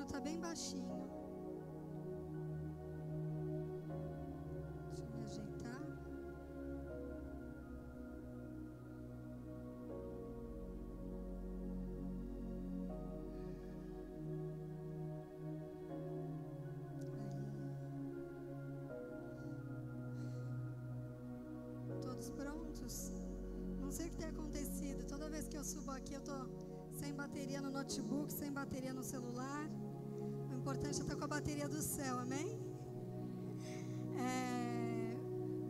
está bem baixinho. Deixa eu me ajeitar. Todos prontos? Não sei o que tem acontecido. Toda vez que eu subo aqui, eu tô sem bateria no notebook, sem bateria no celular. Importante é estar com a bateria do céu, amém? É,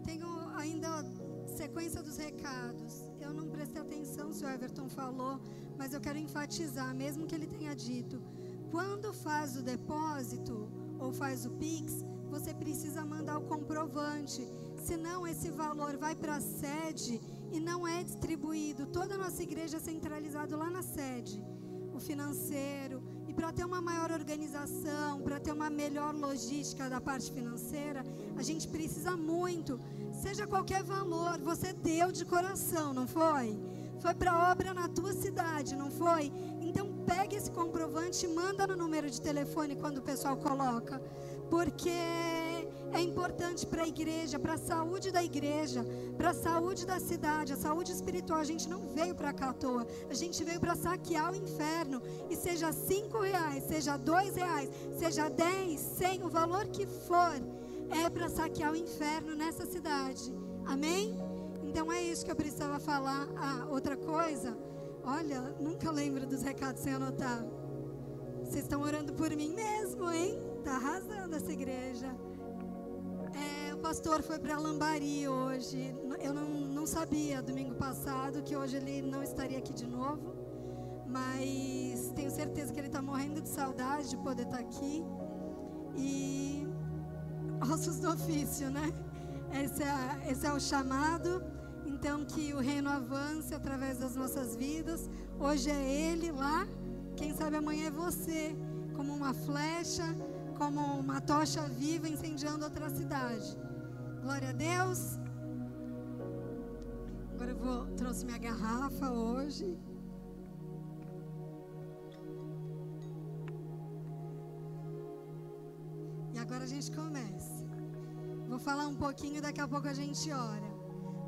tenho ainda sequência dos recados. Eu não prestei atenção se o Everton falou, mas eu quero enfatizar, mesmo que ele tenha dito. Quando faz o depósito ou faz o Pix, você precisa mandar o comprovante. Senão esse valor vai para a sede e não é distribuído. Toda a nossa igreja é centralizado lá na sede. O financeiro. E para ter uma maior organização, para ter uma melhor logística da parte financeira, a gente precisa muito. Seja qualquer valor, você deu de coração, não foi? Foi para obra na tua cidade, não foi? Então pegue esse comprovante e manda no número de telefone quando o pessoal coloca. Porque é importante para a igreja, para a saúde da igreja, para a saúde da cidade, a saúde espiritual. A gente não veio para cá à toa, a gente veio para saquear o inferno. E seja cinco reais, seja dois reais, seja dez, cem, o valor que for, é para saquear o inferno nessa cidade. Amém? Então é isso que eu precisava falar. Ah, outra coisa, olha, nunca lembro dos recados sem anotar. Vocês estão orando por mim mesmo, hein? Tá arrasando essa igreja. Pastor foi para Lambari hoje. Eu não, não sabia domingo passado que hoje ele não estaria aqui de novo. Mas tenho certeza que ele está morrendo de saudade de poder estar tá aqui. E ossos do ofício, né? Esse é, esse é o chamado. Então que o reino avance através das nossas vidas. Hoje é ele lá. Quem sabe amanhã é você, como uma flecha como uma tocha viva incendiando outra cidade. Glória a Deus. Agora eu vou trouxe minha garrafa hoje. E agora a gente começa. Vou falar um pouquinho, daqui a pouco a gente ora.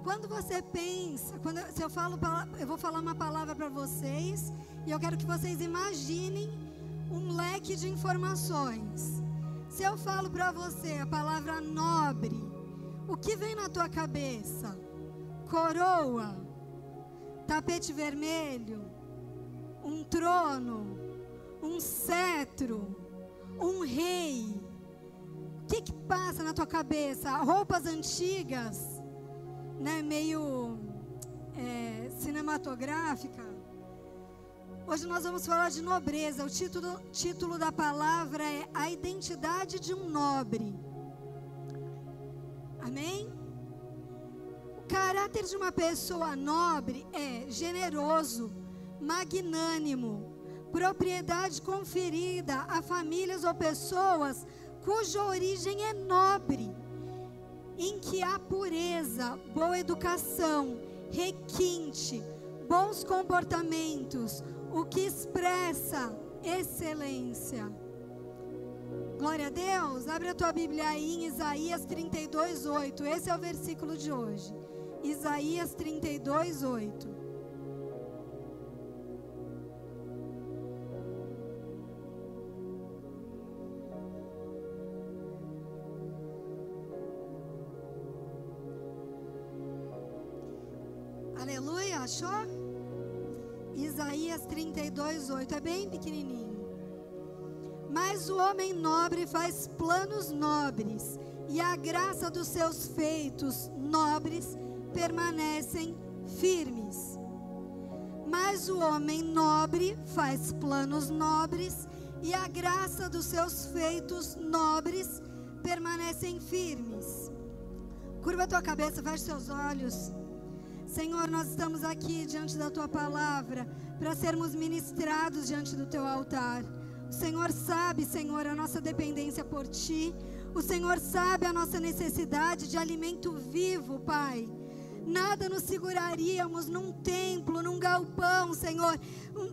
Quando você pensa, quando eu, se eu falo, eu vou falar uma palavra para vocês e eu quero que vocês imaginem um leque de informações. Se eu falo para você a palavra nobre, o que vem na tua cabeça? Coroa, tapete vermelho, um trono, um cetro, um rei. O que, que passa na tua cabeça? Roupas antigas, né, meio é, cinematográfica. Hoje nós vamos falar de nobreza. O título, título da palavra é A Identidade de um Nobre. Amém? O caráter de uma pessoa nobre é generoso, magnânimo, propriedade conferida a famílias ou pessoas cuja origem é nobre, em que há pureza, boa educação, requinte, bons comportamentos, o que expressa excelência. Glória a Deus. Abre a tua Bíblia aí em Isaías 32, 8. Esse é o versículo de hoje. Isaías 32, 8. Aleluia, achou? Isaías 32, 8. É bem pequenininho. Mas o homem nobre faz planos nobres, e a graça dos seus feitos nobres permanecem firmes. Mas o homem nobre faz planos nobres, e a graça dos seus feitos nobres permanecem firmes. Curva a tua cabeça, feche seus olhos. Senhor, nós estamos aqui diante da tua palavra para sermos ministrados diante do teu altar. O Senhor sabe, Senhor, a nossa dependência por ti. O Senhor sabe a nossa necessidade de alimento vivo, Pai. nada nos seguraríamos num templo, num galpão, Senhor,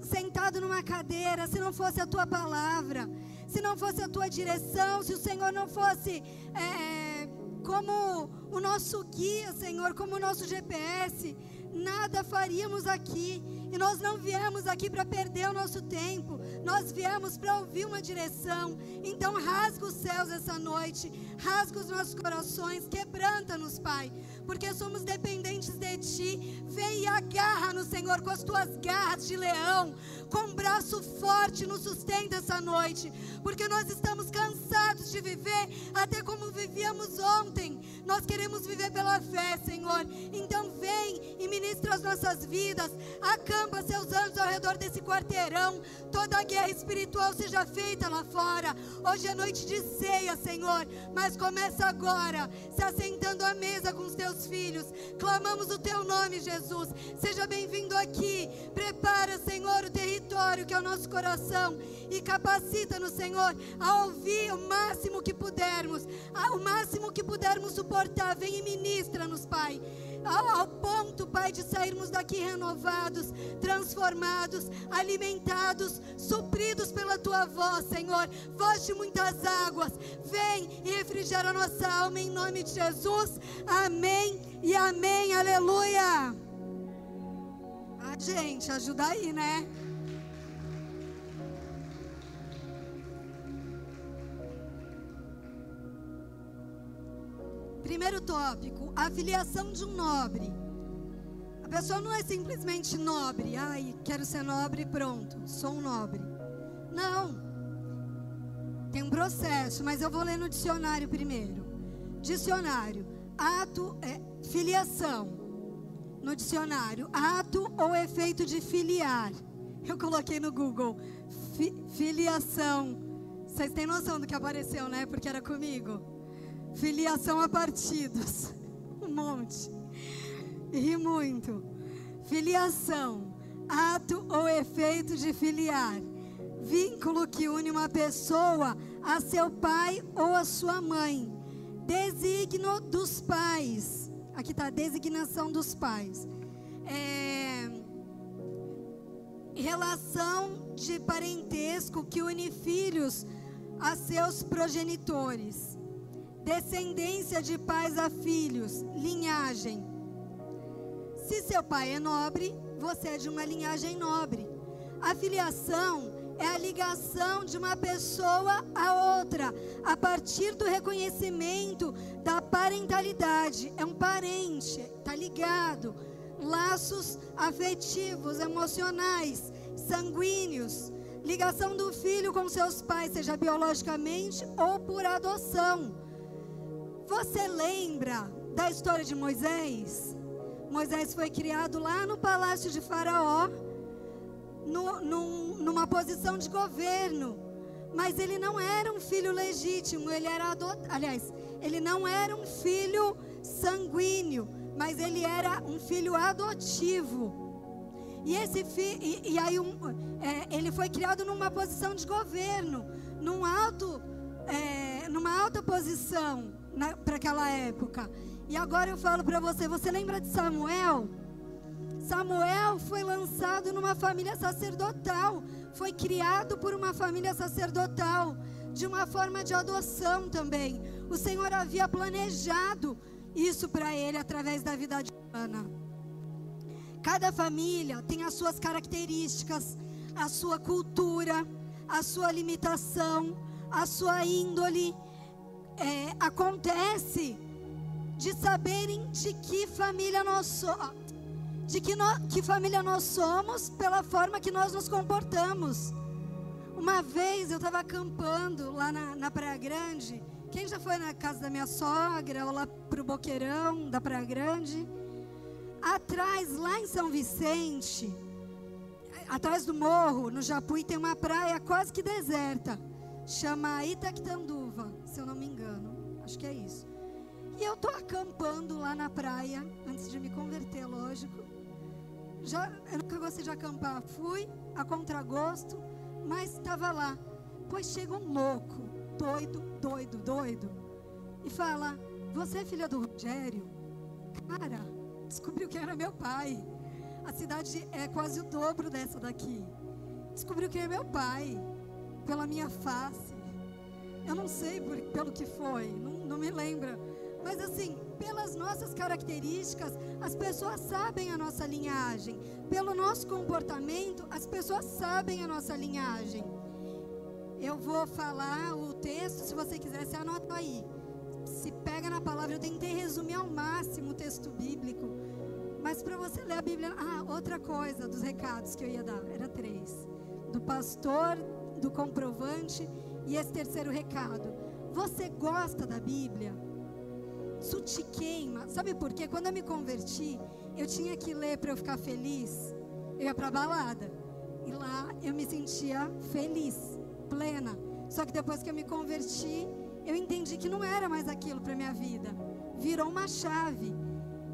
sentado numa cadeira, se não fosse a tua palavra, se não fosse a tua direção, se o Senhor não fosse é, como o nosso guia, Senhor, como o nosso GPS, nada faríamos aqui. E nós não viemos aqui para perder o nosso tempo, nós viemos para ouvir uma direção. Então, rasga os céus essa noite, rasga os nossos corações, quebranta-nos, Pai, porque somos dependentes de Ti. Vem e agarra no Senhor com as tuas garras de leão, com um braço forte, nos sustenta essa noite, porque nós estamos cansados de viver até como vivíamos ontem. Nós queremos viver pela fé, Senhor. Então, vem e ministra as nossas vidas, acampa acampa seus anjos ao redor desse quarteirão. Toda a guerra espiritual seja feita lá fora. Hoje é noite de ceia, Senhor. Mas começa agora, se assentando à mesa com os teus filhos. Clamamos o teu nome, Jesus. Seja bem-vindo aqui. Prepara, Senhor, o território que é o nosso coração. E capacita-nos, Senhor, a ouvir o máximo que pudermos. O máximo que pudermos suportar. Vem e ministra-nos, Pai ao, ao ponto, Pai, de sairmos daqui renovados, transformados, alimentados, supridos pela tua voz, Senhor. Voz de muitas águas, vem e refrigera a nossa alma em nome de Jesus. Amém e amém. Aleluia. Ah, gente, ajuda aí, né? Primeiro tópico, a filiação de um nobre. A pessoa não é simplesmente nobre, ai, quero ser nobre, pronto, sou um nobre. Não. Tem um processo, mas eu vou ler no dicionário primeiro. Dicionário, ato é filiação. No dicionário, ato ou efeito de filiar. Eu coloquei no Google fi, filiação. Vocês têm noção do que apareceu, né? Porque era comigo. Filiação a partidos. Um monte. Ri muito. Filiação. Ato ou efeito de filiar. Vínculo que une uma pessoa a seu pai ou a sua mãe. Designo dos pais. Aqui está designação dos pais. É, relação de parentesco que une filhos a seus progenitores descendência de pais a filhos, linhagem. Se seu pai é nobre, você é de uma linhagem nobre. A filiação é a ligação de uma pessoa a outra, a partir do reconhecimento da parentalidade. É um parente, está ligado. Laços afetivos, emocionais, sanguíneos. Ligação do filho com seus pais, seja biologicamente ou por adoção. Você lembra da história de Moisés? Moisés foi criado lá no palácio de Faraó, no, num, numa posição de governo. Mas ele não era um filho legítimo, ele era adotado. Aliás, ele não era um filho sanguíneo, mas ele era um filho adotivo. E esse fi, e, e aí um, é, ele foi criado numa posição de governo, num alto, é, numa alta posição para aquela época. E agora eu falo para você: você lembra de Samuel? Samuel foi lançado numa família sacerdotal, foi criado por uma família sacerdotal, de uma forma de adoção também. O Senhor havia planejado isso para ele através da vida de Ana. Cada família tem as suas características, a sua cultura, a sua limitação, a sua índole é, acontece de saberem de que família nós somos, de que, no, que família nós somos pela forma que nós nos comportamos. Uma vez eu estava acampando lá na, na Praia Grande. Quem já foi na casa da minha sogra ou lá pro Boqueirão da Praia Grande? Atrás, lá em São Vicente, atrás do morro, no Japuí, tem uma praia quase que deserta. Chama Itactanduva, se eu não me engano. Acho que é isso. E eu tô acampando lá na praia, antes de me converter, lógico. Já, eu nunca gostei de acampar. Fui a contragosto, mas estava lá. Pois chega um louco, doido, doido, doido, e fala: Você é filha do Rogério? Cara, descobriu quem era meu pai. A cidade é quase o dobro dessa daqui. Descobriu quem é meu pai, pela minha face. Eu não sei por, pelo que foi, não, não me lembra. Mas assim, pelas nossas características, as pessoas sabem a nossa linhagem. Pelo nosso comportamento, as pessoas sabem a nossa linhagem. Eu vou falar o texto, se você quiser, você anota aí. Se pega na palavra, eu tentei resumir ao máximo o texto bíblico. Mas para você ler a Bíblia. Ah, outra coisa dos recados que eu ia dar. Era três: do pastor, do comprovante e esse terceiro recado. Você gosta da Bíblia? Isso te queima. Sabe por quê? Quando eu me converti, eu tinha que ler para eu ficar feliz. Eu ia para balada. E lá eu me sentia feliz, plena. Só que depois que eu me converti, eu entendi que não era mais aquilo para minha vida. Virou uma chave.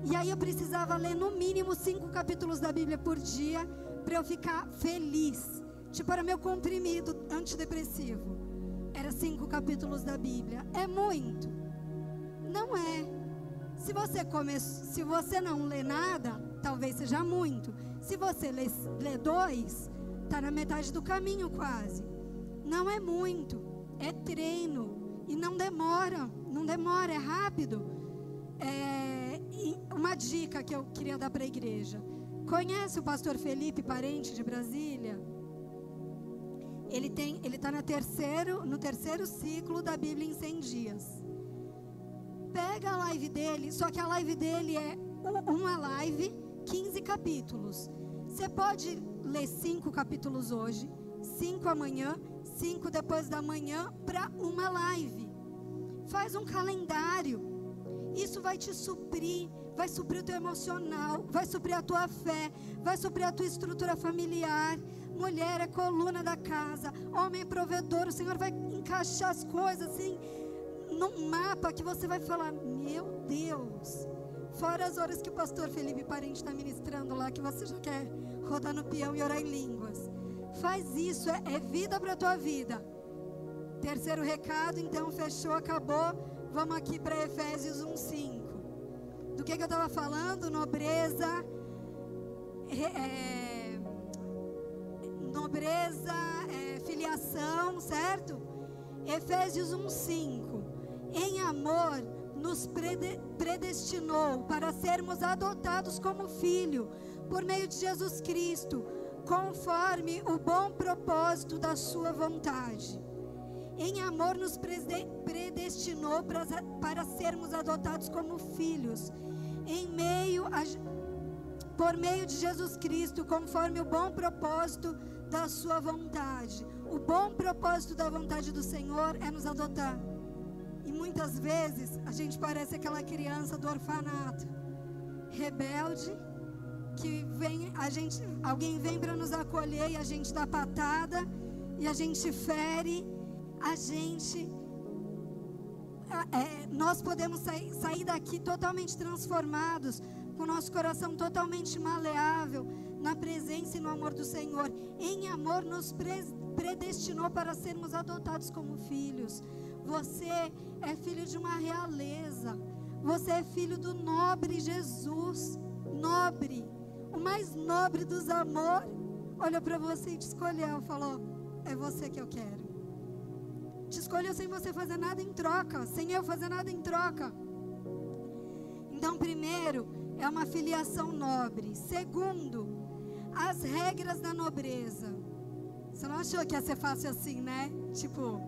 E aí eu precisava ler no mínimo cinco capítulos da Bíblia por dia para eu ficar feliz. Tipo, era meu comprimido antidepressivo. Era cinco capítulos da Bíblia. É muito. Não é. Se você come, se você não lê nada, talvez seja muito. Se você lê, lê dois, está na metade do caminho quase. Não é muito. É treino. E não demora. Não demora, é rápido. É, uma dica que eu queria dar para a igreja. Conhece o pastor Felipe, parente de Brasília? Ele tem, ele está no terceiro, no terceiro ciclo da Bíblia em 100 dias. Pega a live dele, só que a live dele é uma live, 15 capítulos. Você pode ler cinco capítulos hoje, cinco amanhã, cinco depois da manhã para uma live. Faz um calendário. Isso vai te suprir, vai suprir o teu emocional, vai suprir a tua fé, vai suprir a tua estrutura familiar mulher é coluna da casa, homem é provedor. O Senhor vai encaixar as coisas assim num mapa que você vai falar: Meu Deus. Fora as horas que o pastor Felipe Parente está ministrando lá, que você já quer rodar no peão e orar em línguas. Faz isso, é, é vida para a tua vida. Terceiro recado, então, fechou, acabou. Vamos aqui para Efésios 1,5. Do que, que eu estava falando? Nobreza. É, nobreza, é, filiação, certo? Efésios 1:5. Em amor nos predestinou para sermos adotados como filho por meio de Jesus Cristo, conforme o bom propósito da sua vontade. Em amor nos predestinou para, para sermos adotados como filhos, em meio a, por meio de Jesus Cristo, conforme o bom propósito da sua vontade. O bom propósito da vontade do Senhor é nos adotar. E muitas vezes a gente parece aquela criança do orfanato, rebelde, que vem, a gente, alguém vem para nos acolher e a gente dá patada e a gente fere, a gente é, nós podemos sair, sair daqui totalmente transformados, com o nosso coração totalmente maleável, na presença e no amor do Senhor. Em amor nos predestinou para sermos adotados como filhos. Você é filho de uma realeza. Você é filho do nobre Jesus, nobre, o mais nobre dos amor. Olha para você e te escolheu, falou: "É você que eu quero". Te escolheu sem você fazer nada em troca, sem eu fazer nada em troca. Então, primeiro, é uma filiação nobre. Segundo, as regras da nobreza. Você não achou que ia ser fácil assim, né? Tipo,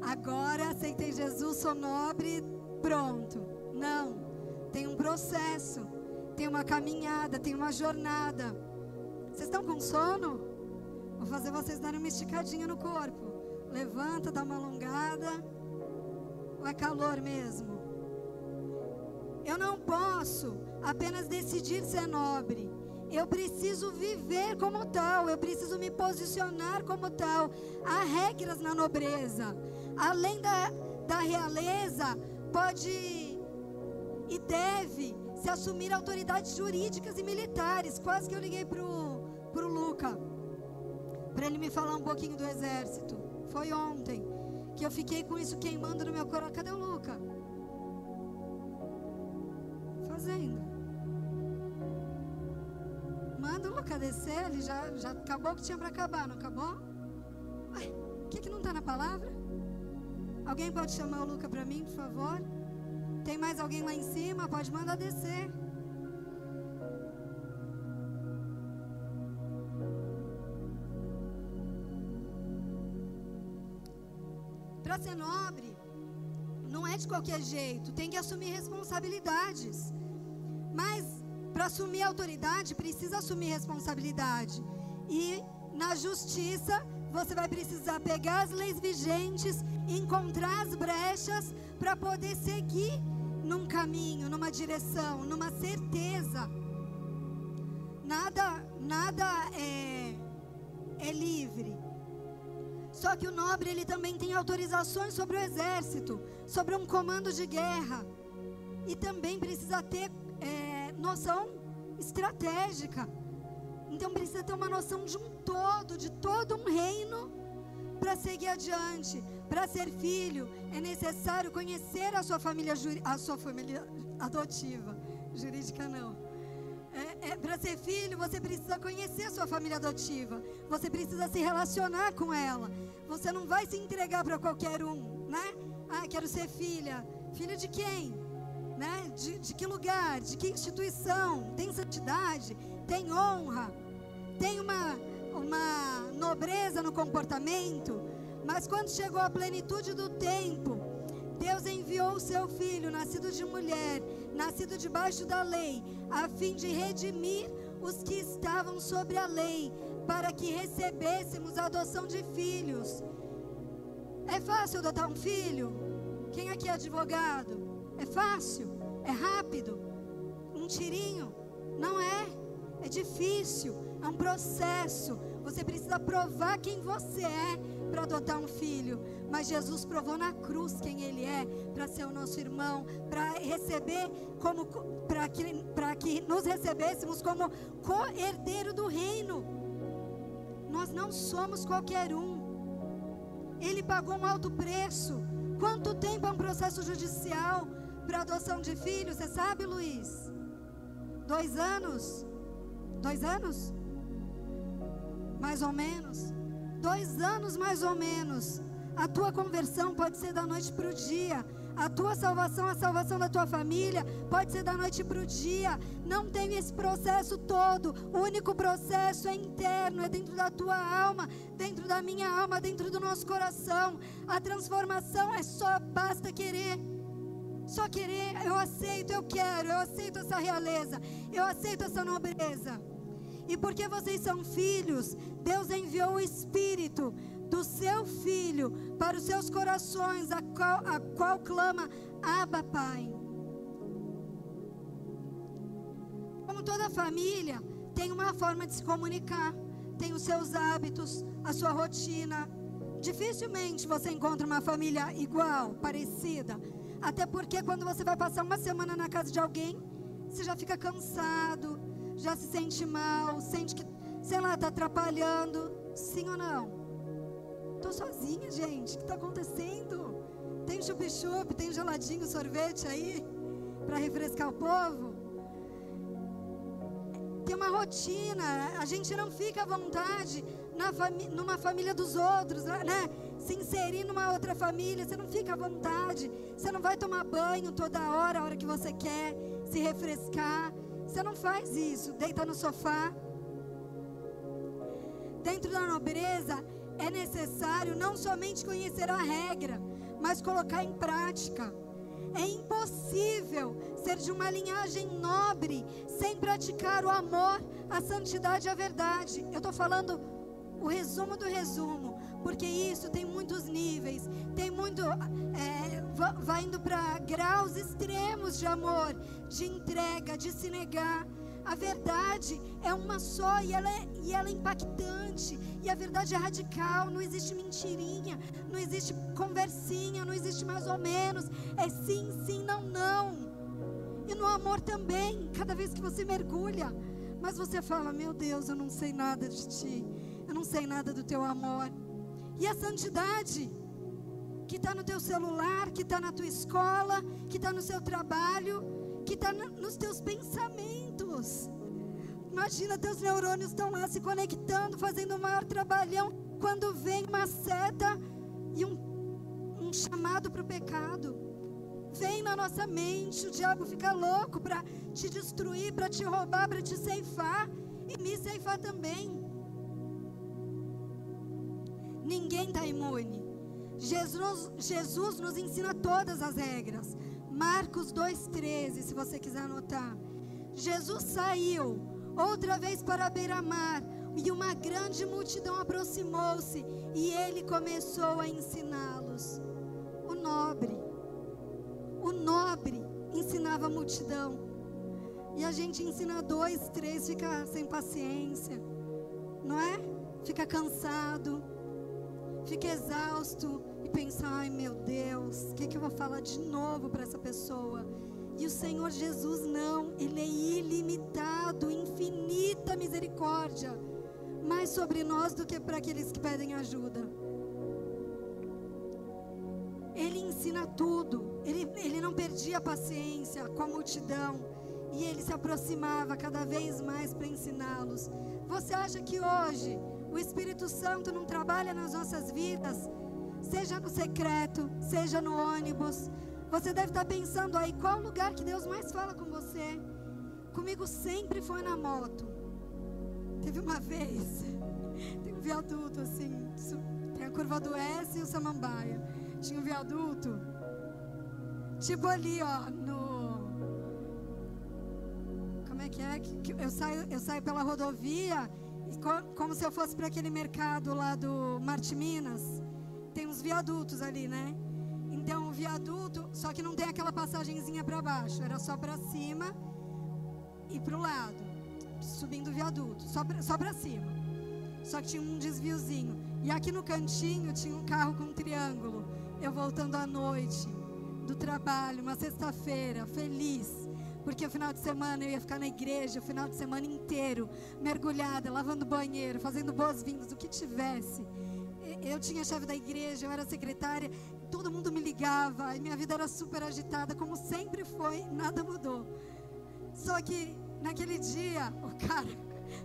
agora aceitei Jesus, sou nobre, pronto. Não. Tem um processo, tem uma caminhada, tem uma jornada. Vocês estão com sono? Vou fazer vocês darem uma esticadinha no corpo. Levanta, dá uma alongada. Ou é calor mesmo? Eu não posso apenas decidir ser nobre. Eu preciso viver como tal, eu preciso me posicionar como tal. Há regras na nobreza. Além da, da realeza, pode e deve se assumir autoridades jurídicas e militares. Quase que eu liguei para o Luca, para ele me falar um pouquinho do exército. Foi ontem que eu fiquei com isso queimando no meu coração. Cadê o Luca? Fazendo. Descer? Ele já, já acabou o que tinha para acabar, não acabou? O que, que não está na palavra? Alguém pode chamar o Luca para mim, por favor? Tem mais alguém lá em cima? Pode mandar descer. Para ser nobre, não é de qualquer jeito, tem que assumir responsabilidades. Mas para assumir autoridade, precisa assumir responsabilidade. E na justiça, você vai precisar pegar as leis vigentes, encontrar as brechas para poder seguir num caminho, numa direção, numa certeza. Nada, nada é, é livre. Só que o nobre ele também tem autorizações sobre o exército, sobre um comando de guerra. E também precisa ter é, noção estratégica. Então precisa ter uma noção de um todo, de todo um reino para seguir adiante. Para ser filho, é necessário conhecer a sua família, a sua família adotiva. Jurídica não. É, é, para ser filho, você precisa conhecer a sua família adotiva. Você precisa se relacionar com ela. Você não vai se entregar para qualquer um, né? Ah, quero ser filha. Filha de quem? Né? De, de que lugar? De que instituição? Tem santidade? Tem honra? Tem uma, uma nobreza no comportamento? Mas quando chegou a plenitude do tempo, Deus enviou o seu filho, nascido de mulher, nascido debaixo da lei, a fim de redimir os que estavam sobre a lei, para que recebêssemos a adoção de filhos. É fácil adotar um filho? Quem aqui é advogado? É fácil? É rápido? Um tirinho? Não é. É difícil. É um processo. Você precisa provar quem você é para adotar um filho. Mas Jesus provou na cruz quem Ele é para ser o nosso irmão, para receber como para que, que nos recebêssemos como co-herdeiro do reino. Nós não somos qualquer um. Ele pagou um alto preço. Quanto tempo é um processo judicial para adoção de filhos? Você sabe, Luiz? Dois anos? Dois anos? Mais ou menos. Dois anos mais ou menos. A tua conversão pode ser da noite para o dia. A tua salvação, a salvação da tua família, pode ser da noite para o dia. Não tem esse processo todo. O único processo é interno, é dentro da tua alma, dentro da minha alma, dentro do nosso coração. A transformação é só basta querer. Só querer, eu aceito, eu quero, eu aceito essa realeza, eu aceito essa nobreza. E porque vocês são filhos, Deus enviou o Espírito do seu Filho para os seus corações, a qual, a qual clama, Abba, Pai. Como toda família, tem uma forma de se comunicar, tem os seus hábitos, a sua rotina. Dificilmente você encontra uma família igual, parecida. Até porque quando você vai passar uma semana na casa de alguém, você já fica cansado, já se sente mal, sente que, sei lá, está atrapalhando. Sim ou não? Estou sozinha, gente. O que está acontecendo? Tem chup-chup, tem geladinho, sorvete aí para refrescar o povo? Tem uma rotina. A gente não fica à vontade na numa família dos outros, né? Se inserir numa outra família, você não fica à vontade. Você não vai tomar banho toda hora, a hora que você quer, se refrescar. Você não faz isso. Deita no sofá. Dentro da nobreza é necessário não somente conhecer a regra, mas colocar em prática. É impossível ser de uma linhagem nobre sem praticar o amor, a santidade e a verdade. Eu estou falando o resumo do resumo, porque isso tem muitos níveis, tem muito. É, vai indo para graus extremos de amor, de entrega, de se negar. A verdade é uma só e ela é, e ela é impactante. E a verdade é radical. Não existe mentirinha, não existe conversinha, não existe mais ou menos. É sim, sim, não, não. E no amor também, cada vez que você mergulha, mas você fala: Meu Deus, eu não sei nada de ti, eu não sei nada do teu amor. E a santidade, que está no teu celular, que está na tua escola, que está no seu trabalho, que está nos teus pensamentos. Imagina, teus neurônios estão lá se conectando, fazendo o maior trabalhão. Quando vem uma seta e um, um chamado para o pecado, vem na nossa mente, o diabo fica louco para te destruir, para te roubar, para te ceifar e me ceifar também. Ninguém está imune. Jesus, Jesus nos ensina todas as regras. Marcos 2,13, se você quiser anotar. Jesus saiu outra vez para a beira-mar e uma grande multidão aproximou-se e ele começou a ensiná-los. O nobre, o nobre ensinava a multidão. E a gente ensina dois, três, fica sem paciência, não é? Fica cansado, fica exausto e pensa: ai meu Deus, o que, que eu vou falar de novo para essa pessoa? E o Senhor Jesus não, Ele é ilimitado, infinita misericórdia, mais sobre nós do que para aqueles que pedem ajuda. Ele ensina tudo, ele, ele não perdia a paciência com a multidão e ele se aproximava cada vez mais para ensiná-los. Você acha que hoje o Espírito Santo não trabalha nas nossas vidas, seja no secreto, seja no ônibus, você deve estar pensando aí, qual lugar que Deus mais fala com você? Comigo sempre foi na moto. Teve uma vez, tem um viaduto assim, tem a curva do S e o Samambaia. Tinha um viaduto, tipo ali, ó, no. Como é que é? Eu saio, eu saio pela rodovia, como se eu fosse para aquele mercado lá do Marte Minas. Tem uns viadutos ali, né? Então, o viaduto, só que não tem aquela passagenzinha para baixo, era só para cima e para o lado, subindo o viaduto, só para cima. Só que tinha um desviozinho. E aqui no cantinho tinha um carro com um triângulo. Eu voltando à noite do trabalho, uma sexta-feira, feliz. Porque o final de semana eu ia ficar na igreja, o final de semana inteiro, mergulhada, lavando banheiro, fazendo boas-vindas, o que tivesse. Eu tinha a chave da igreja, eu era secretária, todo mundo me ligava e minha vida era super agitada, como sempre foi, nada mudou. Só que naquele dia, o cara,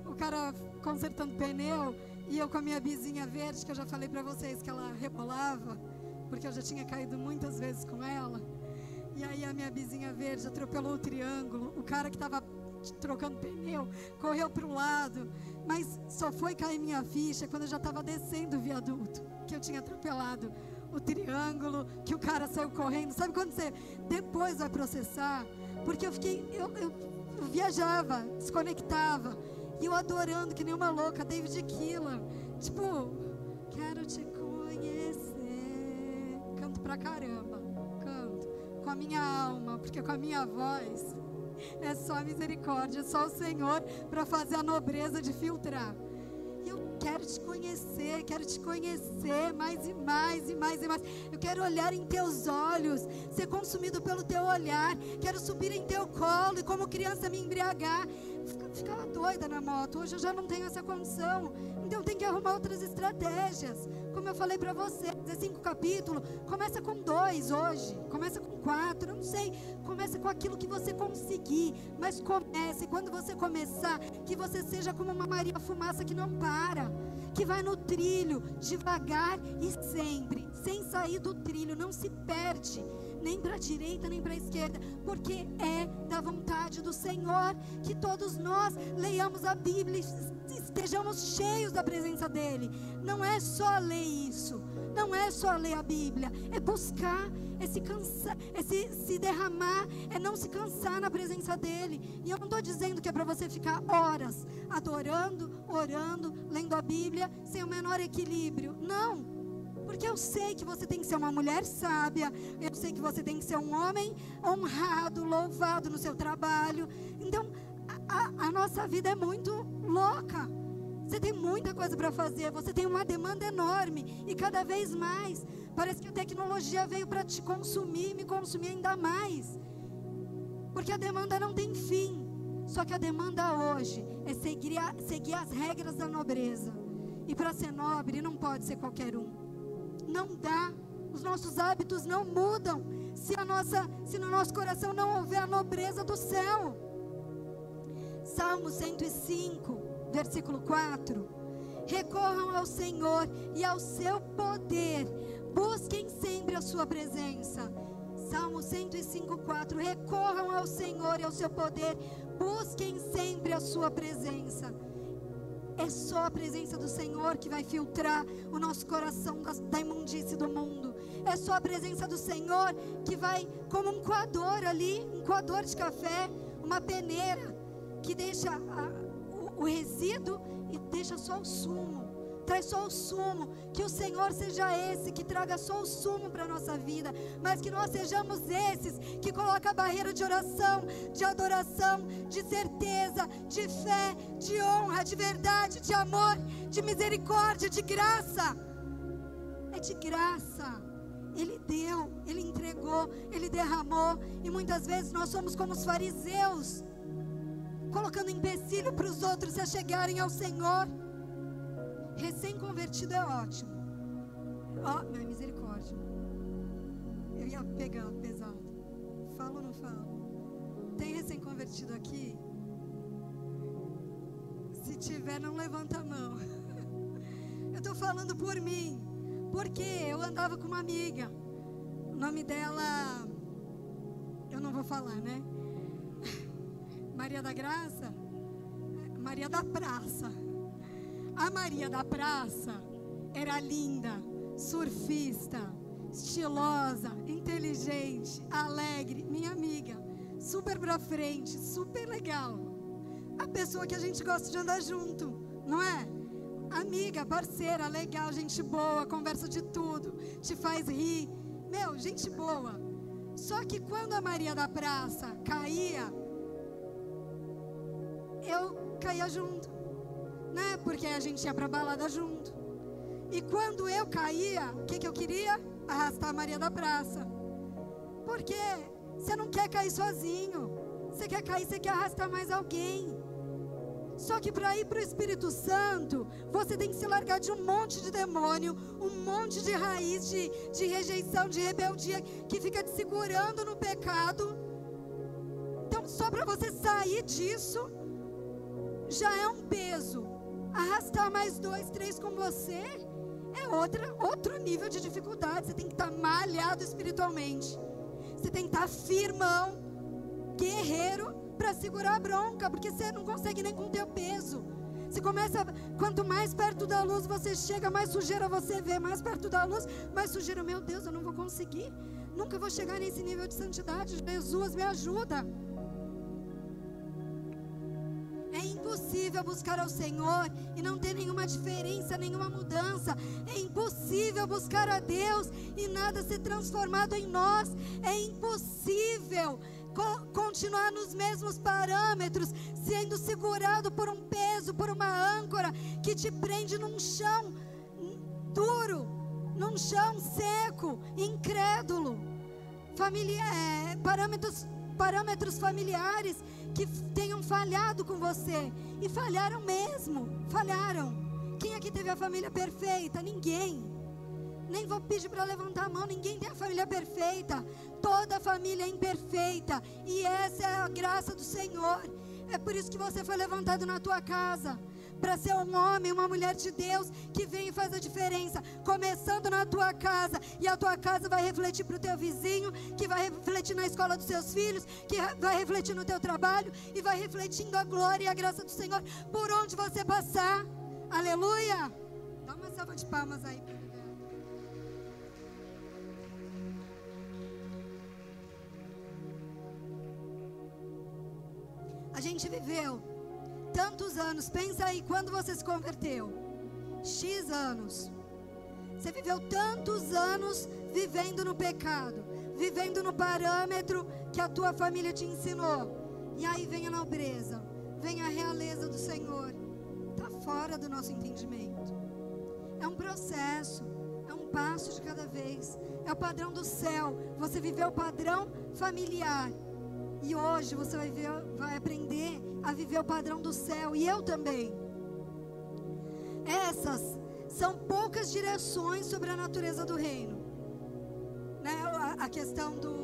o cara consertando pneu e eu com a minha bizinha verde, que eu já falei para vocês que ela rebolava, porque eu já tinha caído muitas vezes com ela. E aí a minha bizinha verde atropelou o triângulo. O cara que estava trocando pneu correu para o lado, mas só foi cair minha ficha quando eu já estava descendo o viaduto, que eu tinha atropelado o triângulo, que o cara saiu correndo. Sabe quando você depois vai processar? Porque eu fiquei, eu, eu, viajava, desconectava, e eu adorando que nem uma louca, David Killer. Tipo, quero te conhecer. Canto pra caramba, com a minha alma, porque com a minha voz é só misericórdia, é só o Senhor para fazer a nobreza de filtrar quero te conhecer, quero te conhecer mais e mais e mais e mais. Eu quero olhar em teus olhos, ser consumido pelo teu olhar. Quero subir em teu colo e, como criança, me embriagar. Ficava doida na moto. Hoje eu já não tenho essa condição. Então tem que arrumar outras estratégias. Como eu falei para você, é cinco capítulos. Começa com dois hoje. Começa com quatro. Não sei. Começa com aquilo que você conseguir. Mas comece. Quando você começar, que você seja como uma Maria Fumaça que não para. Que vai no trilho, devagar e sempre. Sem sair do trilho. Não se perde nem para a direita nem para a esquerda, porque é da vontade do Senhor que todos nós leiamos a Bíblia e estejamos cheios da presença dEle. Não é só ler isso, não é só ler a Bíblia, é buscar, é se cansar, é se, se derramar, é não se cansar na presença dEle. E eu não estou dizendo que é para você ficar horas adorando, orando, lendo a Bíblia sem o menor equilíbrio. Não. Porque eu sei que você tem que ser uma mulher sábia, eu sei que você tem que ser um homem honrado, louvado no seu trabalho. Então, a, a, nossa vida é muito louca. Você tem muita coisa para fazer, você tem uma demanda enorme e cada vez mais. Parece que a tecnologia veio para te consumir, me consumir ainda mais. Porque a demanda não tem fim. Só que a demanda hoje é seguir, a, seguir as regras da nobreza. E para ser nobre não pode ser qualquer um não dá. Os nossos hábitos não mudam se a nossa, se no nosso coração não houver a nobreza do céu. Salmo 105, versículo 4. Recorram ao Senhor e ao seu poder, busquem sempre a sua presença. Salmo 105, 4. Recorram ao Senhor e ao seu poder, busquem sempre a sua presença. É só a presença do Senhor que vai filtrar o nosso coração da, imundície do mundo. É só a presença do Senhor que vai, como um coador ali, um coador de café, uma peneira, que deixa a, o, o resíduo e deixa só o sumo traz só o sumo. Que o Senhor seja esse que traga só o sumo para a nossa vida, mas que nós sejamos esses que coloca a barreira de oração, de adoração, de certeza, de fé, de honra, de verdade, de amor, de misericórdia, de graça. É de graça. Ele deu, ele entregou, ele derramou, e muitas vezes nós somos como os fariseus, colocando empecilho para os outros se chegarem ao Senhor. Recém-convertido é ótimo. Ó, oh, minha misericórdia. Eu ia pegar pesado. Falo ou não falo? Tem recém-convertido aqui? Se tiver, não levanta a mão. Eu estou falando por mim. Porque eu andava com uma amiga. O nome dela. Eu não vou falar, né? Maria da Graça. Maria da Praça. A Maria da Praça era linda, surfista, estilosa, inteligente, alegre, minha amiga, super pra frente, super legal. A pessoa que a gente gosta de andar junto, não é? Amiga, parceira, legal, gente boa, conversa de tudo, te faz rir. Meu, gente boa. Só que quando a Maria da Praça caía, eu caía junto né? Porque a gente ia pra balada junto. E quando eu caía, o que, que eu queria? Arrastar a Maria da Praça. Porque você não quer cair sozinho. Você quer cair, você quer arrastar mais alguém. Só que para ir para o Espírito Santo, você tem que se largar de um monte de demônio, um monte de raiz de, de rejeição, de rebeldia, que fica te segurando no pecado. Então, só para você sair disso, já é um peso arrastar mais dois, três com você é outra, outro nível de dificuldade. Você tem que estar malhado espiritualmente. Você tem que estar firmão, guerreiro, para segurar a bronca, porque você não consegue nem com o teu peso. Você começa, quanto mais perto da luz você chega, mais sujeira você vê. Mais perto da luz, mais sujeira. Meu Deus, eu não vou conseguir. Nunca vou chegar nesse nível de santidade. Jesus, me ajuda. Impossível buscar ao Senhor e não ter nenhuma diferença, nenhuma mudança. É impossível buscar a Deus e nada ser transformado em nós. É impossível co continuar nos mesmos parâmetros, sendo segurado por um peso, por uma âncora que te prende num chão duro, num chão seco, incrédulo. Família, é, parâmetros, parâmetros familiares que tenham falhado com você. E falharam mesmo. Falharam. Quem aqui teve a família perfeita? Ninguém. Nem vou pedir para levantar a mão. Ninguém tem a família perfeita. Toda família é imperfeita. E essa é a graça do Senhor. É por isso que você foi levantado na tua casa para ser um homem, uma mulher de Deus que vem e faz a diferença, começando na tua casa, e a tua casa vai refletir para o teu vizinho, que vai refletir na escola dos seus filhos, que vai refletir no teu trabalho e vai refletindo a glória e a graça do Senhor por onde você passar. Aleluia! Dá uma salva de palmas aí. A gente viveu tantos anos. Pensa aí, quando você se converteu? X anos. Você viveu tantos anos vivendo no pecado, vivendo no parâmetro que a tua família te ensinou. E aí vem a nobreza, vem a realeza do Senhor. Está fora do nosso entendimento. É um processo, é um passo de cada vez. É o padrão do céu. Você viveu o padrão familiar. E hoje você vai, ver, vai aprender a viver o padrão do céu, e eu também. Essas são poucas direções sobre a natureza do reino. Né? A, a questão do.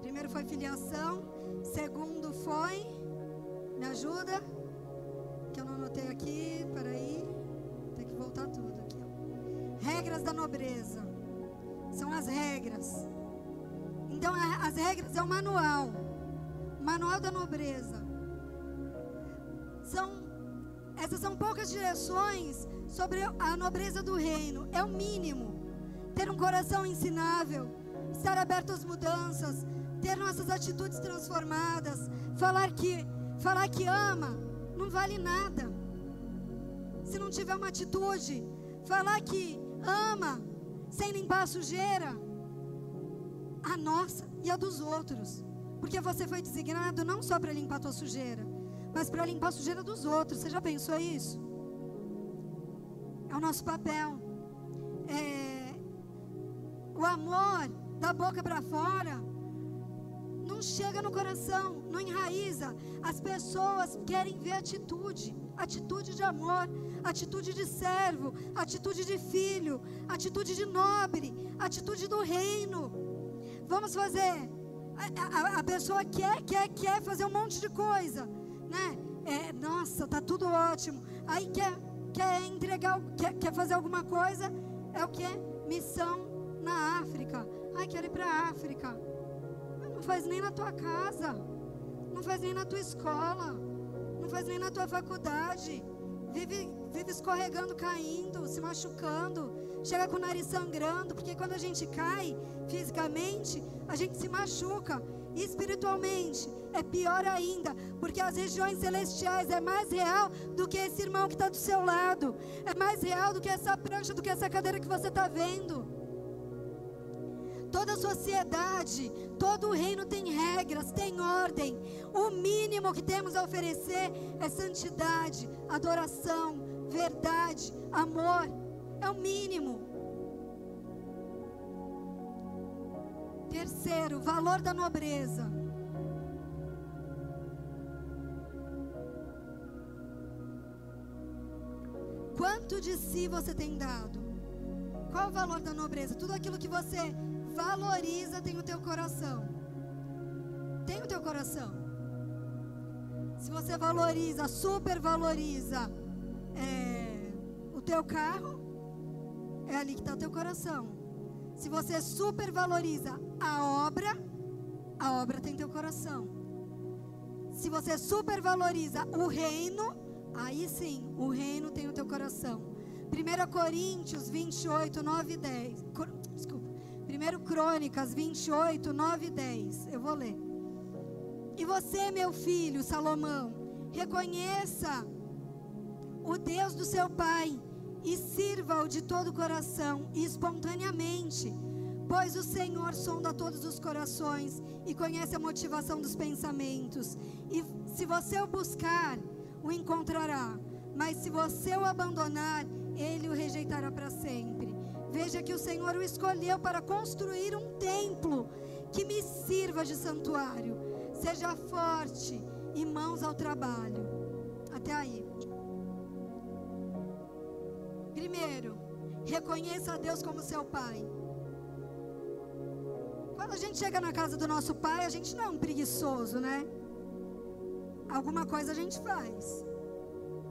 Primeiro foi filiação, segundo foi Me ajuda? Que eu não anotei aqui, peraí. Tem que voltar tudo aqui. Regras da nobreza. São as regras. Então, as regras é o manual. Manual da nobreza. São, essas são poucas direções sobre a nobreza do reino. É o mínimo. Ter um coração ensinável, estar aberto às mudanças, ter nossas atitudes transformadas, falar que falar que ama não vale nada. Se não tiver uma atitude, falar que ama sem limpar a sujeira, a nossa e a dos outros. Porque você foi designado não só para limpar a tua sujeira, mas para limpar a sujeira dos outros. Você já pensou isso? É o nosso papel. É, o amor da boca para fora não chega no coração, não enraiza. As pessoas querem ver atitude, atitude de amor, atitude de servo, atitude de filho, atitude de nobre, atitude do reino. Vamos fazer. A, a, a pessoa quer, quer, quer fazer um monte de coisa, né? É, nossa, tá tudo ótimo. Aí quer quer entregar, quer, quer fazer alguma coisa, é o que? Missão na África. Ai, quero ir para a África. Não faz nem na tua casa, não faz nem na tua escola, não faz nem na tua faculdade. Vive, vive escorregando, caindo, se machucando, chega com o nariz sangrando, porque quando a gente cai fisicamente, a gente se machuca. Espiritualmente é pior ainda, porque as regiões celestiais é mais real do que esse irmão que está do seu lado, é mais real do que essa prancha, do que essa cadeira que você está vendo. Toda sociedade, todo reino tem regras, tem ordem. O mínimo que temos a oferecer é santidade, adoração, verdade, amor. É o mínimo. Terceiro, valor da nobreza. Quanto de si você tem dado? Qual o valor da nobreza? Tudo aquilo que você valoriza tem o teu coração. Tem o teu coração. Se você valoriza, supervaloriza é, o teu carro, é ali que está o teu coração. Se você supervaloriza a obra, a obra tem teu coração. Se você supervaloriza o reino, aí sim, o reino tem o teu coração. 1 Coríntios 28, 9 e 10. Desculpa. 1 Crônicas 28, 9 e 10. Eu vou ler. E você, meu filho Salomão, reconheça o Deus do seu pai e sirva-o de todo o coração e espontaneamente, pois o Senhor sonda todos os corações e conhece a motivação dos pensamentos. E se você o buscar, o encontrará, mas se você o abandonar, ele o rejeitará para sempre. Veja que o Senhor o escolheu para construir um templo que me sirva de santuário. Seja forte e mãos ao trabalho. Até aí. Primeiro, reconheça a Deus como seu pai. Quando a gente chega na casa do nosso pai, a gente não é um preguiçoso, né? Alguma coisa a gente faz.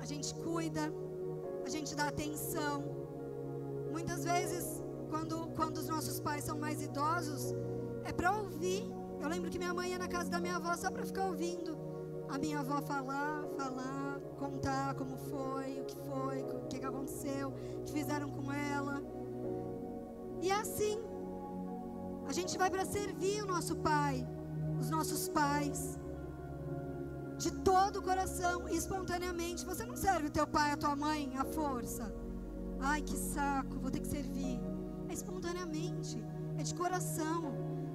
A gente cuida, a gente dá atenção. Muitas vezes, quando, quando os nossos pais são mais idosos, é para ouvir. Eu lembro que minha mãe ia na casa da minha avó só para ficar ouvindo a minha avó falar, falar contar como foi, o que foi, o que aconteceu, o que fizeram com ela. E é assim, a gente vai para servir o nosso pai, os nossos pais, de todo o coração, espontaneamente. Você não serve o teu pai, a tua mãe, à força. Ai, que saco, vou ter que servir. É espontaneamente, é de coração,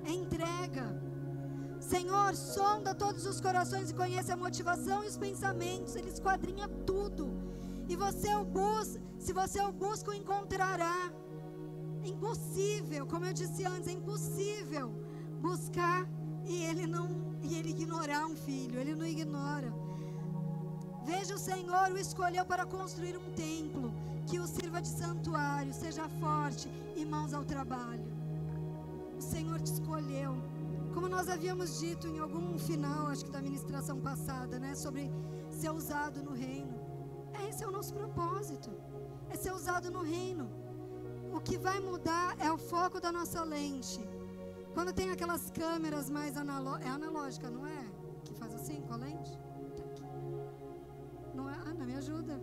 é entrega. Senhor, sonda todos os corações e conhece a motivação e os pensamentos. Ele esquadrinha tudo. E você o busca, se você o busca, o encontrará. É impossível, como eu disse antes, é impossível buscar e ele não e ele ignorar um filho, ele não ignora. Veja o Senhor o escolheu para construir um templo que o sirva de santuário, seja forte e mãos ao trabalho. O Senhor te escolheu Como nós havíamos dito em algum final, acho que da ministração passada, né, sobre ser usado no reino. Esse é o nosso propósito. É ser usado no reino. O que vai mudar é o foco da nossa lente. Quando tem aquelas câmeras mais analógicas, é analógica, não é? Que faz assim com a lente? Não é? Ana, me ajuda.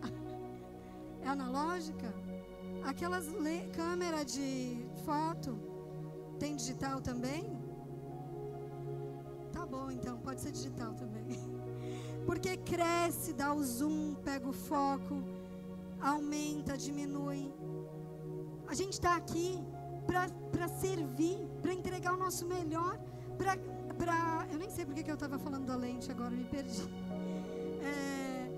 É analógica? Aquelas câmeras de foto, tem digital também? Tá bom, então, pode ser digital também. Porque cresce, dá o zoom, pega o foco, aumenta, diminui. A gente está aqui para servir, para entregar o nosso melhor, para. Eu nem sei porque que eu estava falando da lente agora, me perdi. É,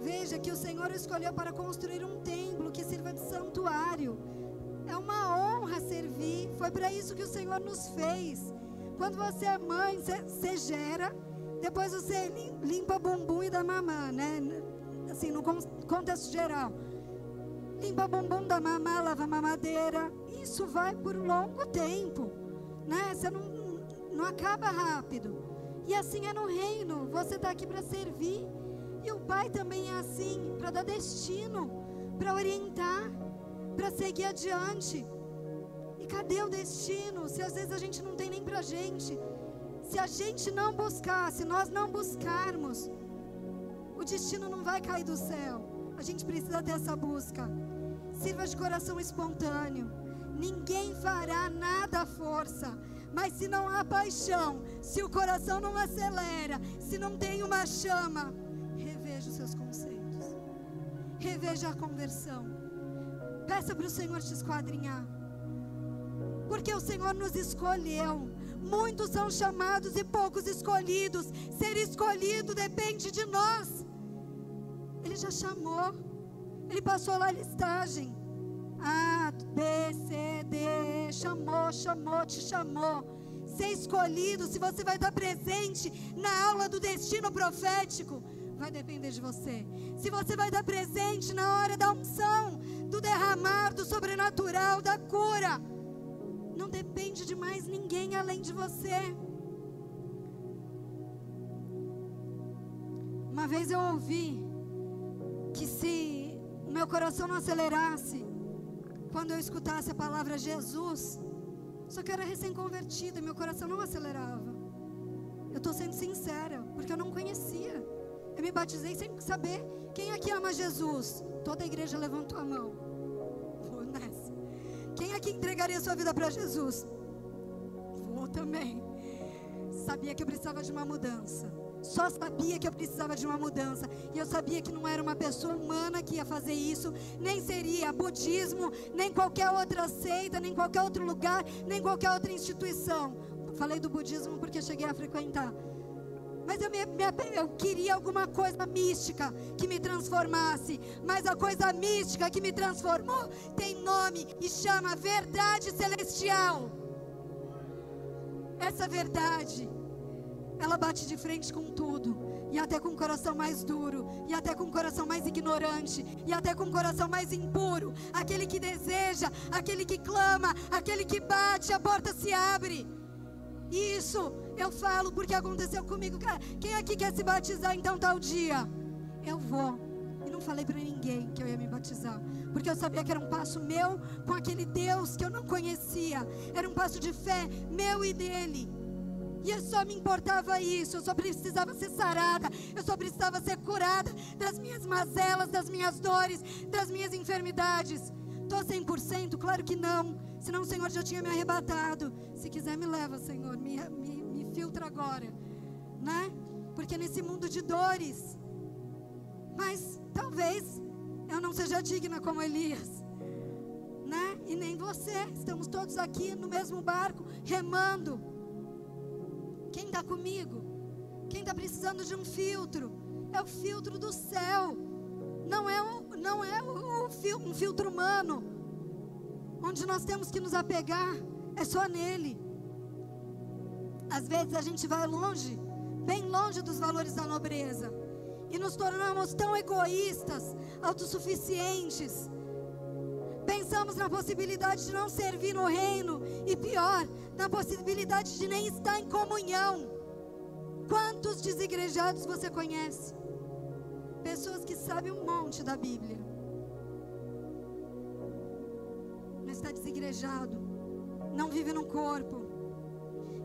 veja que o Senhor escolheu para construir um templo que sirva de santuário. É uma honra servir. Foi para isso que o Senhor nos fez. Quando você é mãe, você gera, depois você limpa bumbum e da mamã, né? Assim, no contexto geral limpa bumbum da mamá, lava mamadeira. Isso vai por um longo tempo, né? Você não, não acaba rápido. E assim é no reino. Você está aqui para servir. E o Pai também é assim, para dar destino, para orientar, para seguir adiante. E cadê o destino? Se às vezes a gente não tem nem para gente. Se a gente não buscar, se nós não buscarmos, o destino não vai cair do céu. A gente precisa ter essa busca. Sirva de coração espontâneo. Ninguém fará nada à força. Mas se não há paixão, se o coração não acelera, se não tem uma chama, reveja os seus conceitos. Reveja a conversão. Peça para o Senhor te esquadrinhar. Porque o Senhor nos escolheu. Muitos são chamados e poucos escolhidos. Ser escolhido depende de nós. Ele já chamou. Ele passou lá a listagem. A, B, C, D, chamou, chamou, te chamou. Ser escolhido, se você vai estar presente na aula do destino profético, vai depender de você. Se você vai estar presente na hora da unção, do derramar, do sobrenatural, da cura, não depende de mais ninguém além de você. Uma vez eu ouvi que se o meu coração não acelerasse quando eu escutasse a palavra Jesus, só que eu era recém-convertida, meu coração não acelerava. Eu estou sendo sincera, porque eu não conhecia. Eu me batizei sem saber quem aqui ama Jesus. Toda a igreja levantou a mão. Vou nessa. Quem aqui entregaria sua vida para Jesus? Vou também. Sabia que eu precisava de uma mudança. Só sabia que eu precisava de uma mudança. E eu sabia que não era uma pessoa humana que ia fazer isso, nem seria budismo, nem qualquer outra seita, nem qualquer outro lugar, nem qualquer outra instituição. Falei do budismo porque cheguei a frequentar. Mas eu, me, me, eu, queria alguma coisa mística que me transformasse. Mas a coisa mística que me transformou tem nome e chama Verdade Celestial. Essa verdade ela bate de frente com tudo. E até com o coração mais duro, e até com o coração mais ignorante, e até com o coração mais impuro. Aquele que deseja, aquele que clama, aquele que bate, a porta se abre. Isso eu falo porque aconteceu comigo. Quem aqui quer se batizar então tal dia? Eu vou. E não falei para ninguém que eu ia me batizar. Porque eu sabia que era um passo meu com aquele Deus que eu não conhecia. Era um passo de fé meu e dele. E eu só me importava isso, eu só precisava ser sarada, eu só precisava ser curada das minhas mazelas, das minhas dores, das minhas enfermidades. Estou 100%? Claro que não, senão o Senhor já tinha me arrebatado. Se quiser, me leva, Senhor, me, filtra agora, né? Porque nesse mundo de dores, mas talvez eu não seja digna como Elias, né? E nem você, estamos todos aqui no mesmo barco, remando quem está comigo? Quem está precisando de um filtro? É o filtro do céu. Não é, o, não é o, um filtro humano. Onde nós temos que nos apegar é só nele. Às vezes a gente vai longe, bem longe dos valores da nobreza. E nos tornamos tão egoístas, autossuficientes. pensamos na possibilidade de não servir no reino e pior, na possibilidade de nem estar em comunhão. Quantos desigrejados você conhece? Pessoas que sabem um monte da Bíblia, mas está desigrejado, não vive no corpo,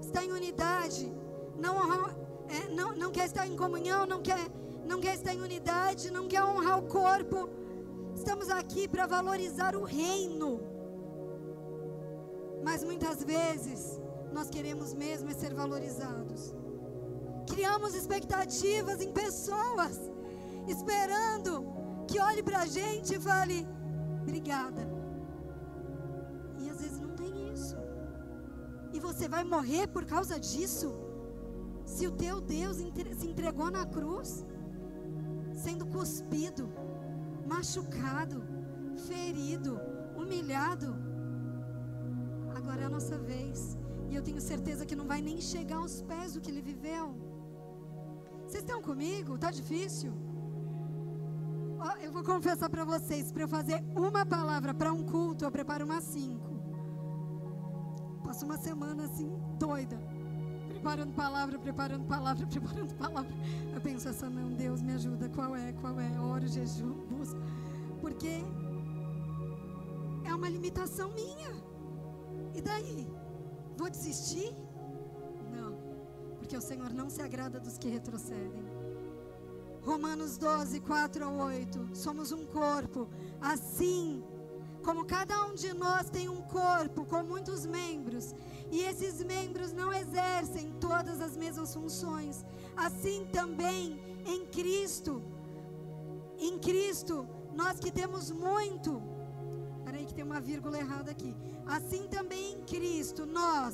está em unidade, não, é, não, não quer estar em comunhão, não quer, não quer estar em unidade, não quer honrar o corpo. Estamos aqui para valorizar o reino. Mas muitas vezes nós queremos mesmo é ser valorizados. Criamos expectativas em pessoas, esperando que olhe para a gente e fale: obrigada. E você vai morrer por causa disso? Se o teu Deus se entregou na cruz, sendo cuspido, machucado, ferido, humilhado. Agora é a nossa vez. E eu tenho certeza que não vai nem chegar aos pés do que ele viveu. Vocês estão comigo? Tá difícil? Oh, eu vou confessar para vocês, para eu fazer uma palavra para um culto, eu preparo umas cinco. Passo uma semana assim, doida. Preparando palavra, preparando palavra, preparando palavra. Eu penso essa não, Deus me ajuda. Qual é? Qual é? Oro, jejum, busco. Porque é uma limitação minha. E daí? Vou desistir? Não. Porque o Senhor não se agrada dos que retrocedem. Romanos 12, 4 a 8. Somos um corpo. Assim como cada um de nós tem um corpo com muitos membros, e esses membros não exercem todas as mesmas funções, assim também em Cristo, em Cristo, nós que temos muito, peraí que tem uma vírgula errada aqui, assim também em Cristo, nós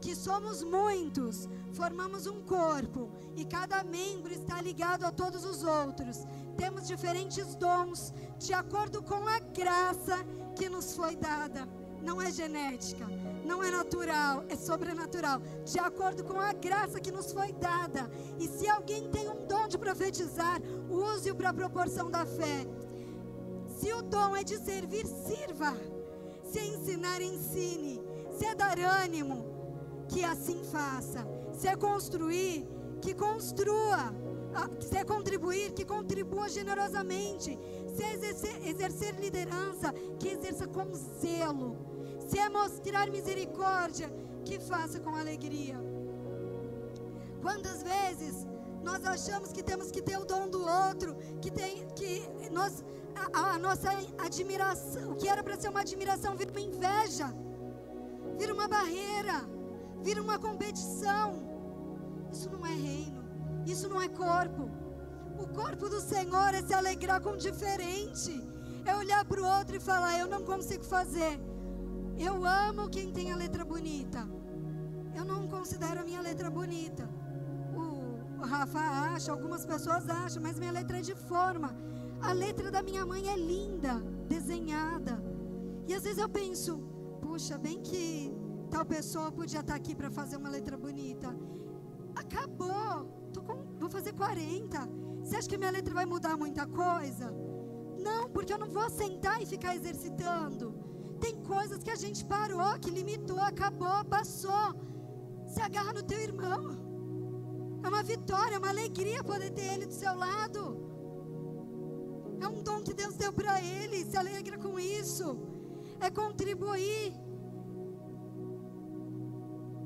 que somos muitos, formamos um corpo e cada membro está ligado a todos os outros. Temos diferentes dons de acordo com a graça que nos foi dada. Não é genética, não é natural, é sobrenatural. De acordo com a graça que nos foi dada. E se alguém tem um dom de profetizar, use-o para a proporção da fé. Se o dom é de servir, sirva. Se é ensinar, ensine. Se é dar ânimo, que assim faça. Se é construir, que construa se é contribuir, que contribua generosamente. Se é exercer, exercer liderança, que exerça com zelo. Se é mostrar misericórdia, que faça com alegria. Quantas vezes nós achamos que temos que ter o dom do outro, que tem que nós a, a nossa admiração, o que era para ser uma admiração vira uma inveja, vira uma barreira, vira uma competição. Isso não é reino. Isso não é corpo. O corpo do Senhor é se alegrar com o diferente. É olhar para o outro e falar: Eu não consigo fazer. Eu amo quem tem a letra bonita. Eu não considero a minha letra bonita. O, o Rafa acha, algumas pessoas acham, mas minha letra é de forma. A letra da minha mãe é linda, desenhada. E às vezes eu penso: Puxa, bem que tal pessoa podia estar aqui para fazer uma letra bonita. Acabou com, vou fazer 40. Você acha que minha letra vai mudar muita coisa? Não, porque eu não vou sentar e ficar exercitando. Tem coisas que a gente parou, que limitou, acabou, passou. Se agarra no teu irmão. É uma vitória, é uma alegria poder ter ele do seu lado. É um dom que Deus deu para ele. Se alegra com isso. É contribuir.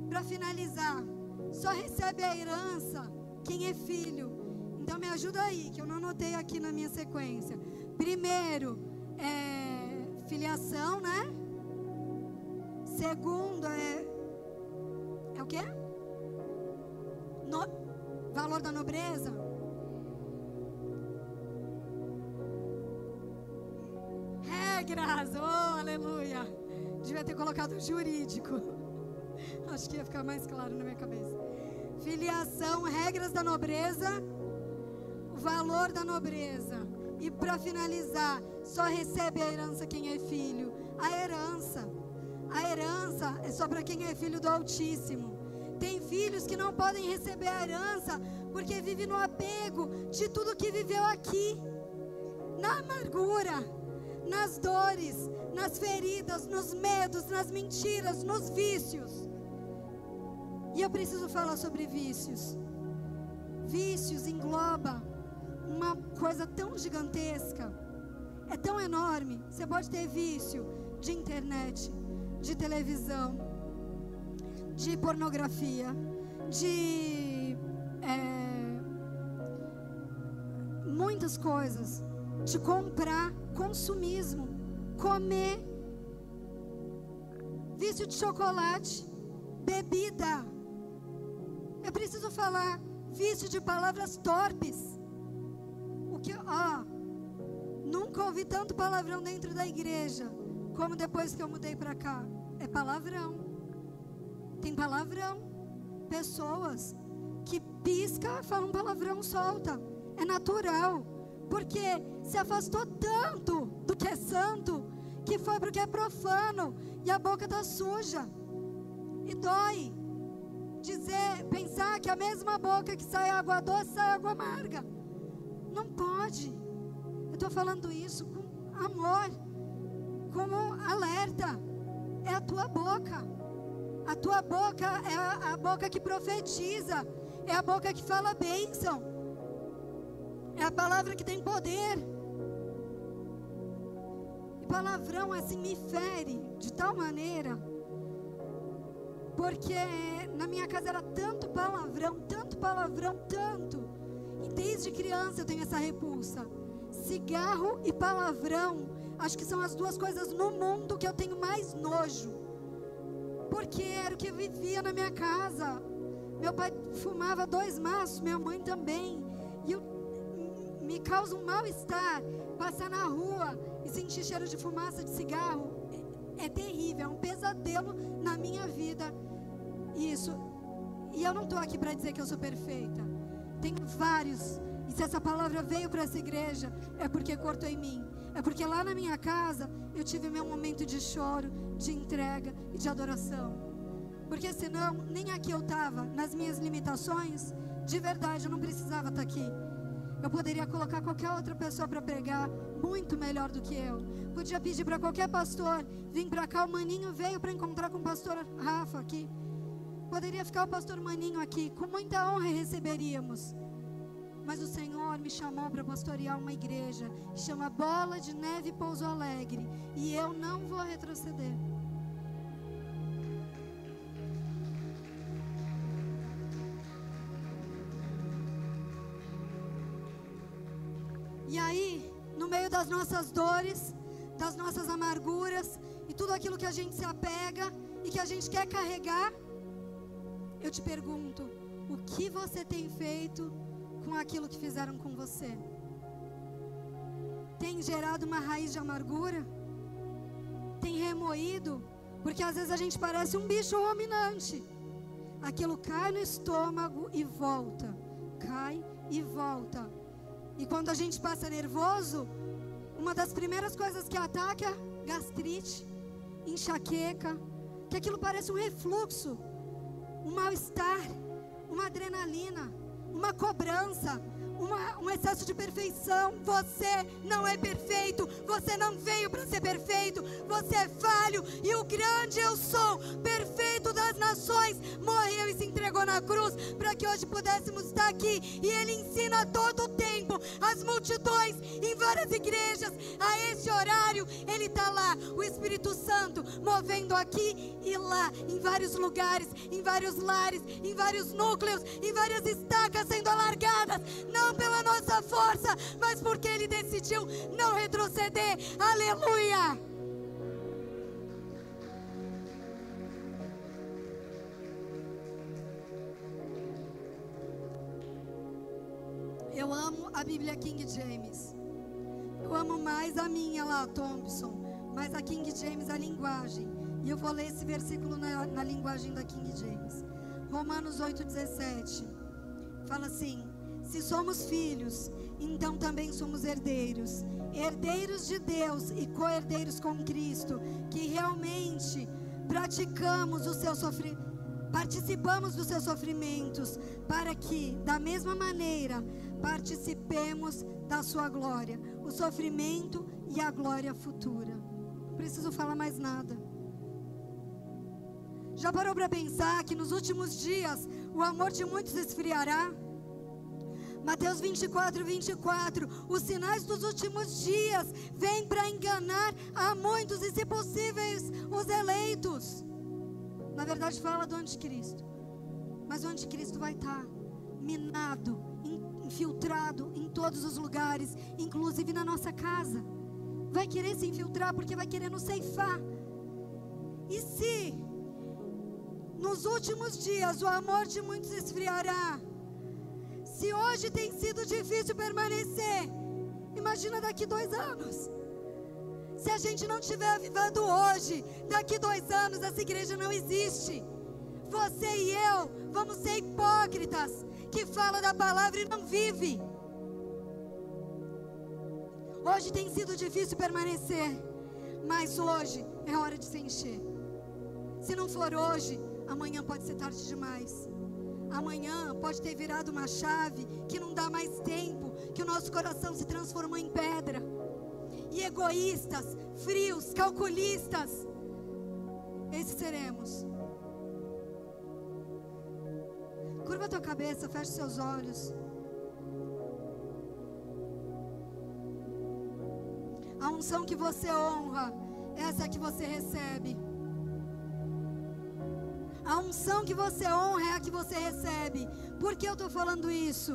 Para finalizar, só recebe a herança quem é filho. Então me ajuda aí, que eu não anotei aqui na minha sequência. Primeiro, é filiação, né? Segundo, é. É o quê? No, valor da nobreza. Regras, oh aleluia. Devia ter colocado jurídico. Acho que ia ficar mais claro na minha cabeça filiação, regras da nobreza, o valor da nobreza. E para finalizar, só recebe a herança quem é filho. A herança, a herança é só para quem é filho do Altíssimo. Tem filhos que não podem receber a herança porque vive no apego de tudo que viveu aqui, na amargura, nas dores, nas feridas, nos medos, nas mentiras, nos vícios. E eu preciso falar sobre vícios. Vícios engloba uma coisa tão gigantesca, é tão enorme. Você pode ter vício de internet, de televisão, de pornografia, de é, muitas coisas, de comprar, consumismo, comer, vício de chocolate, bebida. Eu preciso falar vício de palavras torpes. O que, ó, nunca ouvi tanto palavrão dentro da igreja como depois que eu mudei para cá. É palavrão. Tem palavrão. Pessoas que pisca, falam palavrão, solta. É natural. Porque se afastou tanto do que é santo, que foi porque é profano e a boca está suja. E dói dizer, pensar que a mesma boca que sai água doce sai água amarga. Não pode. Eu estou falando isso com amor, como alerta. É a tua boca. A tua boca é a, a boca que profetiza. É a boca que fala bênção. É a palavra que tem poder. E palavrão assim me fere de tal maneira porque na minha casa era tanto palavrão, tanto palavrão, tanto. E desde criança eu tenho essa repulsa. Cigarro e palavrão, acho que são as duas coisas no mundo que eu tenho mais nojo. Porque era o que vivia na minha casa. Meu pai fumava dois maços, minha mãe também. E eu, me causa um mal-estar passar na rua e sentir cheiro de fumaça de cigarro. É, é terrível, é um pesadelo na minha vida isso. E eu não estou aqui para dizer que eu sou perfeita. Tem vários. E se essa palavra veio para essa igreja, é porque cortou em mim. É porque lá na minha casa eu tive meu momento de choro, de entrega e de adoração. Porque senão, nem aqui eu estava, nas minhas limitações, de verdade, eu não precisava estar tá aqui. Eu poderia colocar qualquer outra pessoa para pregar muito melhor do que eu. Podia pedir para qualquer pastor vir para cá. O Maninho veio para encontrar com o pastor Rafa aqui. Poderia ficar o pastor Maninho aqui, com muita honra receberíamos. Mas o Senhor me chamou para pastorear uma igreja, chama Bola de Neve Pouso Alegre, e eu não vou retroceder. E aí, no meio das nossas dores, das nossas amarguras e tudo aquilo que a gente se apega e que a gente quer carregar, eu te pergunto: o que você tem feito com aquilo que fizeram com você? Tem gerado uma raiz de amargura? Tem remoído? Porque às vezes a gente parece um bicho ruminante. Aquilo cai no estômago e volta. Cai e volta. E quando a gente passa nervoso, uma das primeiras coisas que ataca é gastrite, enxaqueca, que aquilo parece um refluxo um mal-estar, uma adrenalina, uma cobrança, uma, um excesso de perfeição. Você não é perfeito. Você não veio para ser perfeito. Você é falho. E o grande eu sou, perfeito das nações, morreu e se entregou na cruz para que hoje pudéssemos estar aqui. E Ele ensina todo o tempo as multidões em várias igrejas. A esse horário, Ele está lá. O Espírito Santo movendo aqui e lá, em vários lugares, em vários lares, em vários núcleos, em várias estacas sendo alargadas. Não não pela nossa força, mas porque Ele decidiu não retroceder. Aleluia! Eu amo a Bíblia King James. Eu amo mais a minha lá, Thompson. Mas a King James, a linguagem. E eu vou ler esse versículo na, na linguagem da King James. Romanos 8,17. Fala assim: se somos filhos, então também somos herdeiros, herdeiros de Deus e co-herdeiros com Cristo, que realmente praticamos o seu sofrimento, participamos dos seus sofrimentos, para que, da mesma maneira, participemos da sua glória. O sofrimento e a glória futura. Não preciso falar mais nada. Já parou para pensar que nos últimos dias o amor de muitos esfriará? Mateus 24, 24. Os sinais dos últimos dias vêm para enganar a muitos e, se possíveis, os eleitos. Na verdade, fala do anticristo. Mas o anticristo vai estar minado, infiltrado em todos os lugares, inclusive na nossa casa. Vai querer se infiltrar porque vai querer nos ceifar. E se nos últimos dias o amor de muitos esfriará, se hoje tem sido difícil permanecer, imagina daqui dois anos. Se a gente não estiver avivando hoje, daqui dois anos essa igreja não existe. Você e eu vamos ser hipócritas que fala da palavra e não vive. Hoje tem sido difícil permanecer, mas hoje é hora de se encher. Se não for hoje, amanhã pode ser tarde demais. Amanhã pode ter virado uma chave que não dá mais tempo, que o nosso coração se transformou em pedra. E egoístas, frios, calculistas, esses seremos. Curva tua cabeça, feche seus olhos. A unção que você honra, essa é que você recebe. A unção que você honra é a que você recebe. Por que eu estou falando isso?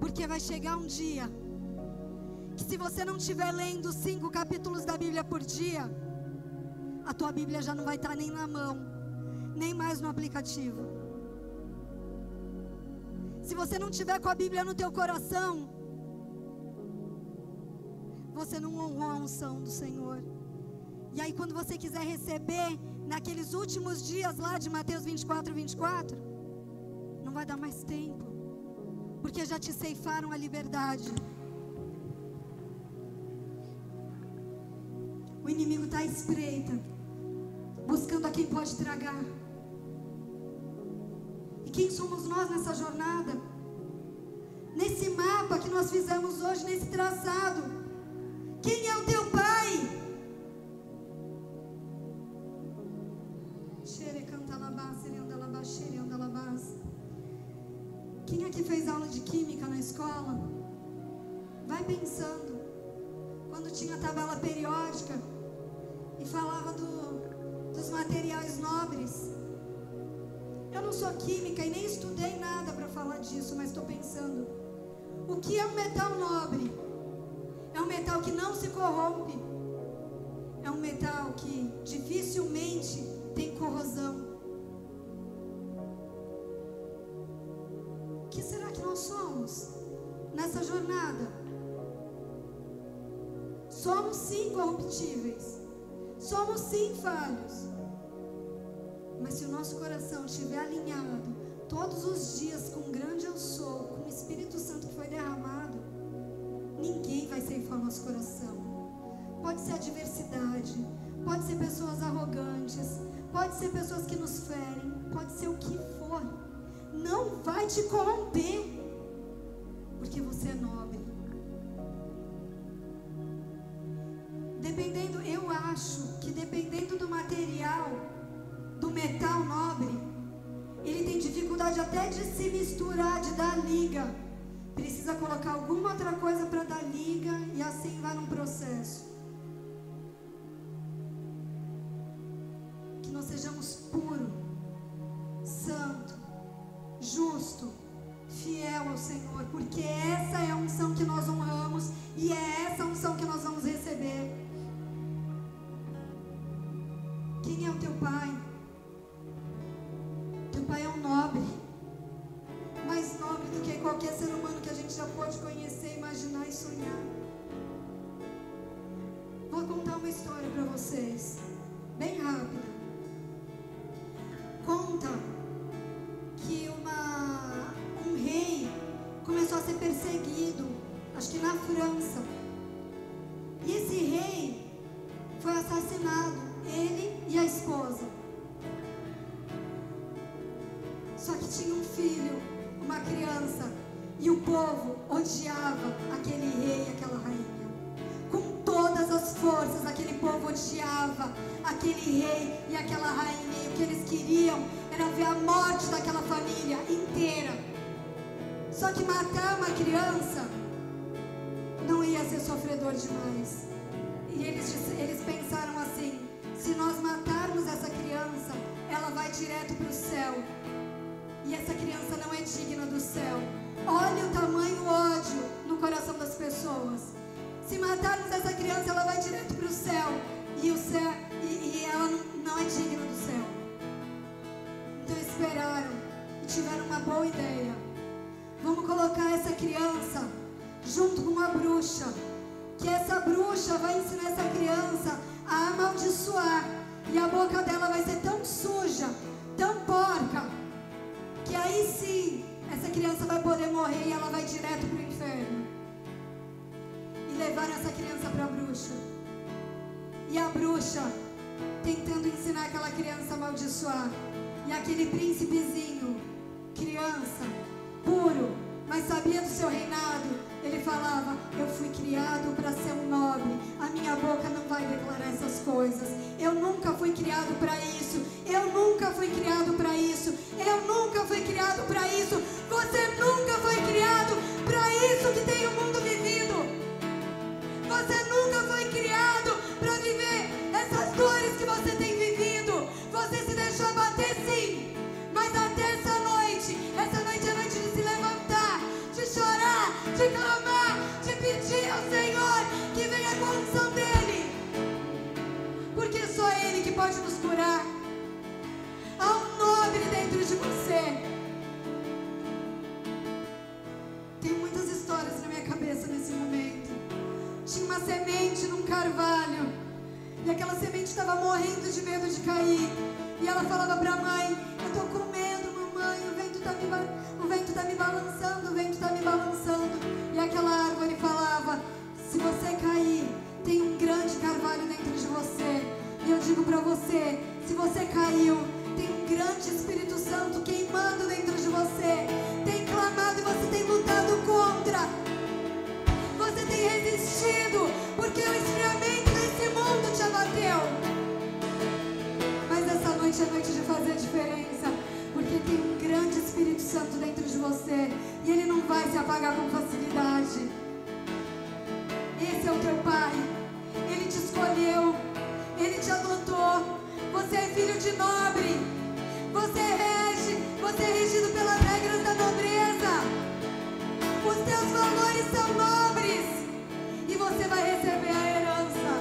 Porque vai chegar um dia que se você não estiver lendo cinco capítulos da Bíblia por dia, a tua Bíblia já não vai estar nem na mão, nem mais no aplicativo. Se você não tiver com a Bíblia no teu coração, você não honrou a unção do Senhor. E aí quando você quiser receber naqueles últimos dias lá de Mateus 24, 24, não vai dar mais tempo, porque já te ceifaram a liberdade. O inimigo está à espreita, buscando a quem pode tragar. E quem somos nós nessa jornada? Nesse mapa que nós fizemos hoje, nesse traçado. Quem é o teu pai? Quem aqui fez aula de química na escola? Vai pensando. Quando tinha tabela periódica e falava do, dos materiais nobres. Eu não sou química e nem estudei nada para falar disso, mas estou pensando. O que é um metal nobre? É um metal que não se corrompe. É um metal que dificilmente tem corrosão. Que será que nós somos nessa jornada? Somos sim corruptíveis. Somos sim falhos. Mas se o nosso coração estiver alinhado todos os dias com o grande eu sou, com o Espírito Santo que foi derramado, ninguém vai ceifar o nosso coração. Pode ser adversidade, pode ser pessoas arrogantes, pode ser pessoas que nos ferem, pode ser o que for. Não vai te corromper, porque você é nobre. Dependendo, eu acho que dependendo do material, do metal nobre, ele tem dificuldade até de se misturar, de dar liga. Precisa colocar alguma outra coisa para dar liga e assim vai num processo. Porque o esfriamento desse mundo te abateu. Mas essa noite é noite de fazer diferença. Porque tem um grande Espírito Santo dentro de você. E ele não vai se apagar com facilidade. Esse é o teu Pai. Ele te escolheu. Ele te adotou. Você é filho de nobre. Você rege. Você é regido pelas regras da nobreza. Os teus valores são nobres. E você vai receber a herança.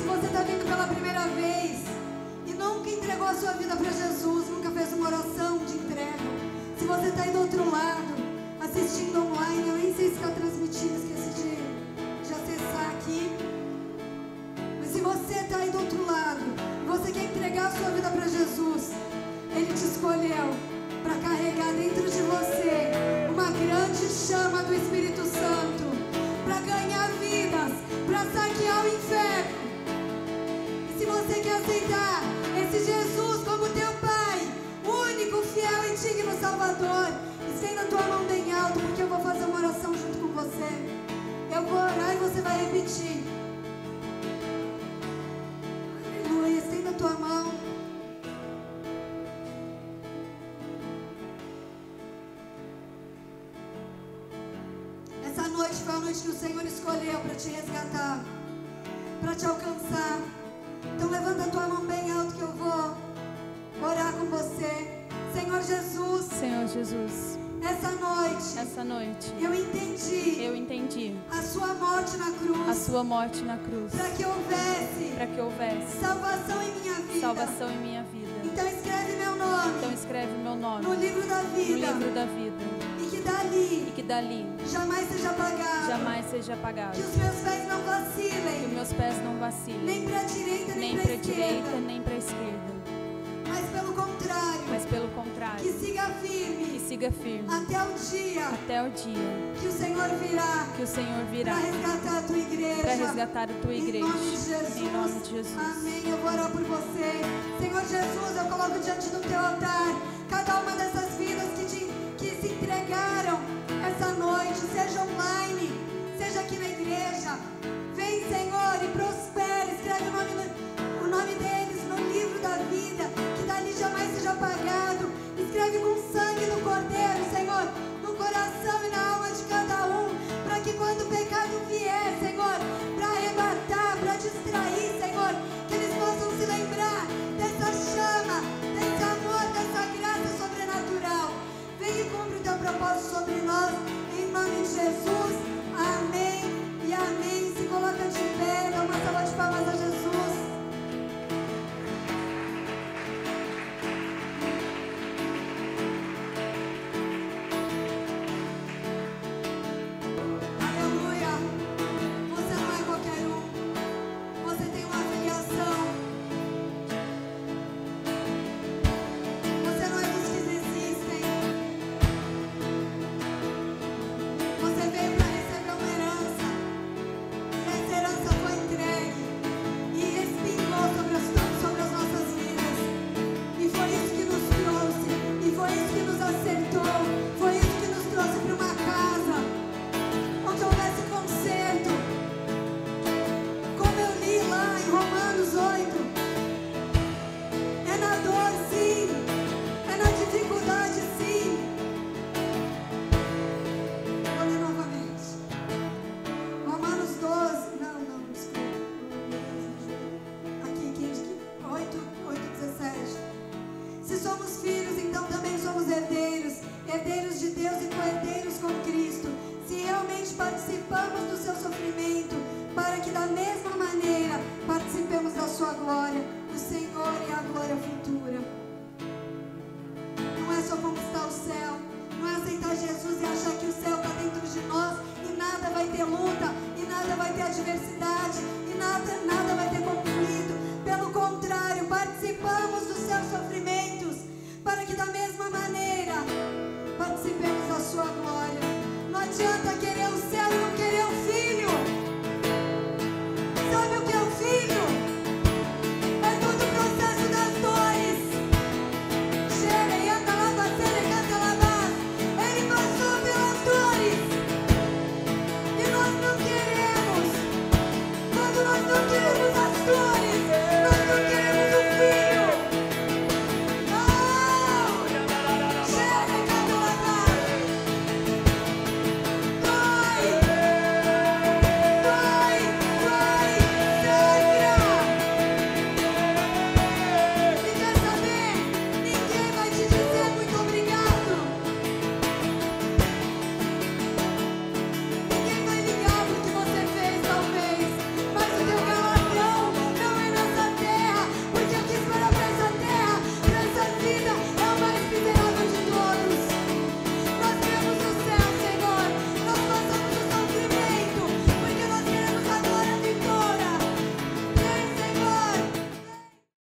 Se você está vindo pela primeira vez e nunca entregou a sua vida para Jesus, nunca fez uma oração de entrega. Se você está aí do outro lado, assistindo online, eu nem sei se está transmitindo, esqueci de, de acessar aqui. Mas se você está aí do outro lado, você quer entregar a sua vida para Jesus, Ele te escolheu para carregar dentro de você uma grande chama do Espírito Santo, ganhar vidas, para saquear o inferno. E se você quer aceitar esse Jesus como teu Pai, único, fiel e digno Salvador, estenda a tua mão bem alto, porque eu vou fazer uma oração junto com você. Eu vou orar e você vai repetir. Aleluia, estenda a tua mão. Noite a que o Senhor escolheu para te resgatar, para te alcançar. Então levanta a tua mão bem alto que eu vou orar com você. Senhor Jesus, Senhor Jesus, essa noite essa noite eu entendi eu entendi a sua morte na a cruz sua morte na cruz para que houvesse para que houvesse salvação em minha vida. salvação em minha vida. Então escreve meu nome Então escreve meu nome no livro da no vida livro da vida dali e que dali jamais seja apagado. jamais seja apagado. Que os meus pés não Que vacilem, meus pés não vacilem, nem para a direita nem, nem para para a direita esquerda, nem para a esquerda, mas pelo contrário, mas pelo que contrário, siga que firme siga firme até o dia até o dia que o Senhor virá que o Senhor para virá resgatar a tua igreja. para resgatar a tua Em igreja. nome de Jesus. Em nome de Jesus. Amém. Eu vou orar por você. Senhor Jesus, eu coloco diante do teu altar cada uma dessas vidas que, te, que se chegaram essa noite, seja online, seja aqui na igreja. Vem, Senhor, e prospere. Escreve o nome, o nome deles no livro da vida, que dali jamais seja apagado. Escreve com sangue no cordeiro, Senhor, no coração e na alma de cada um, para que quando pecar, irmãos, em nome de Jesus.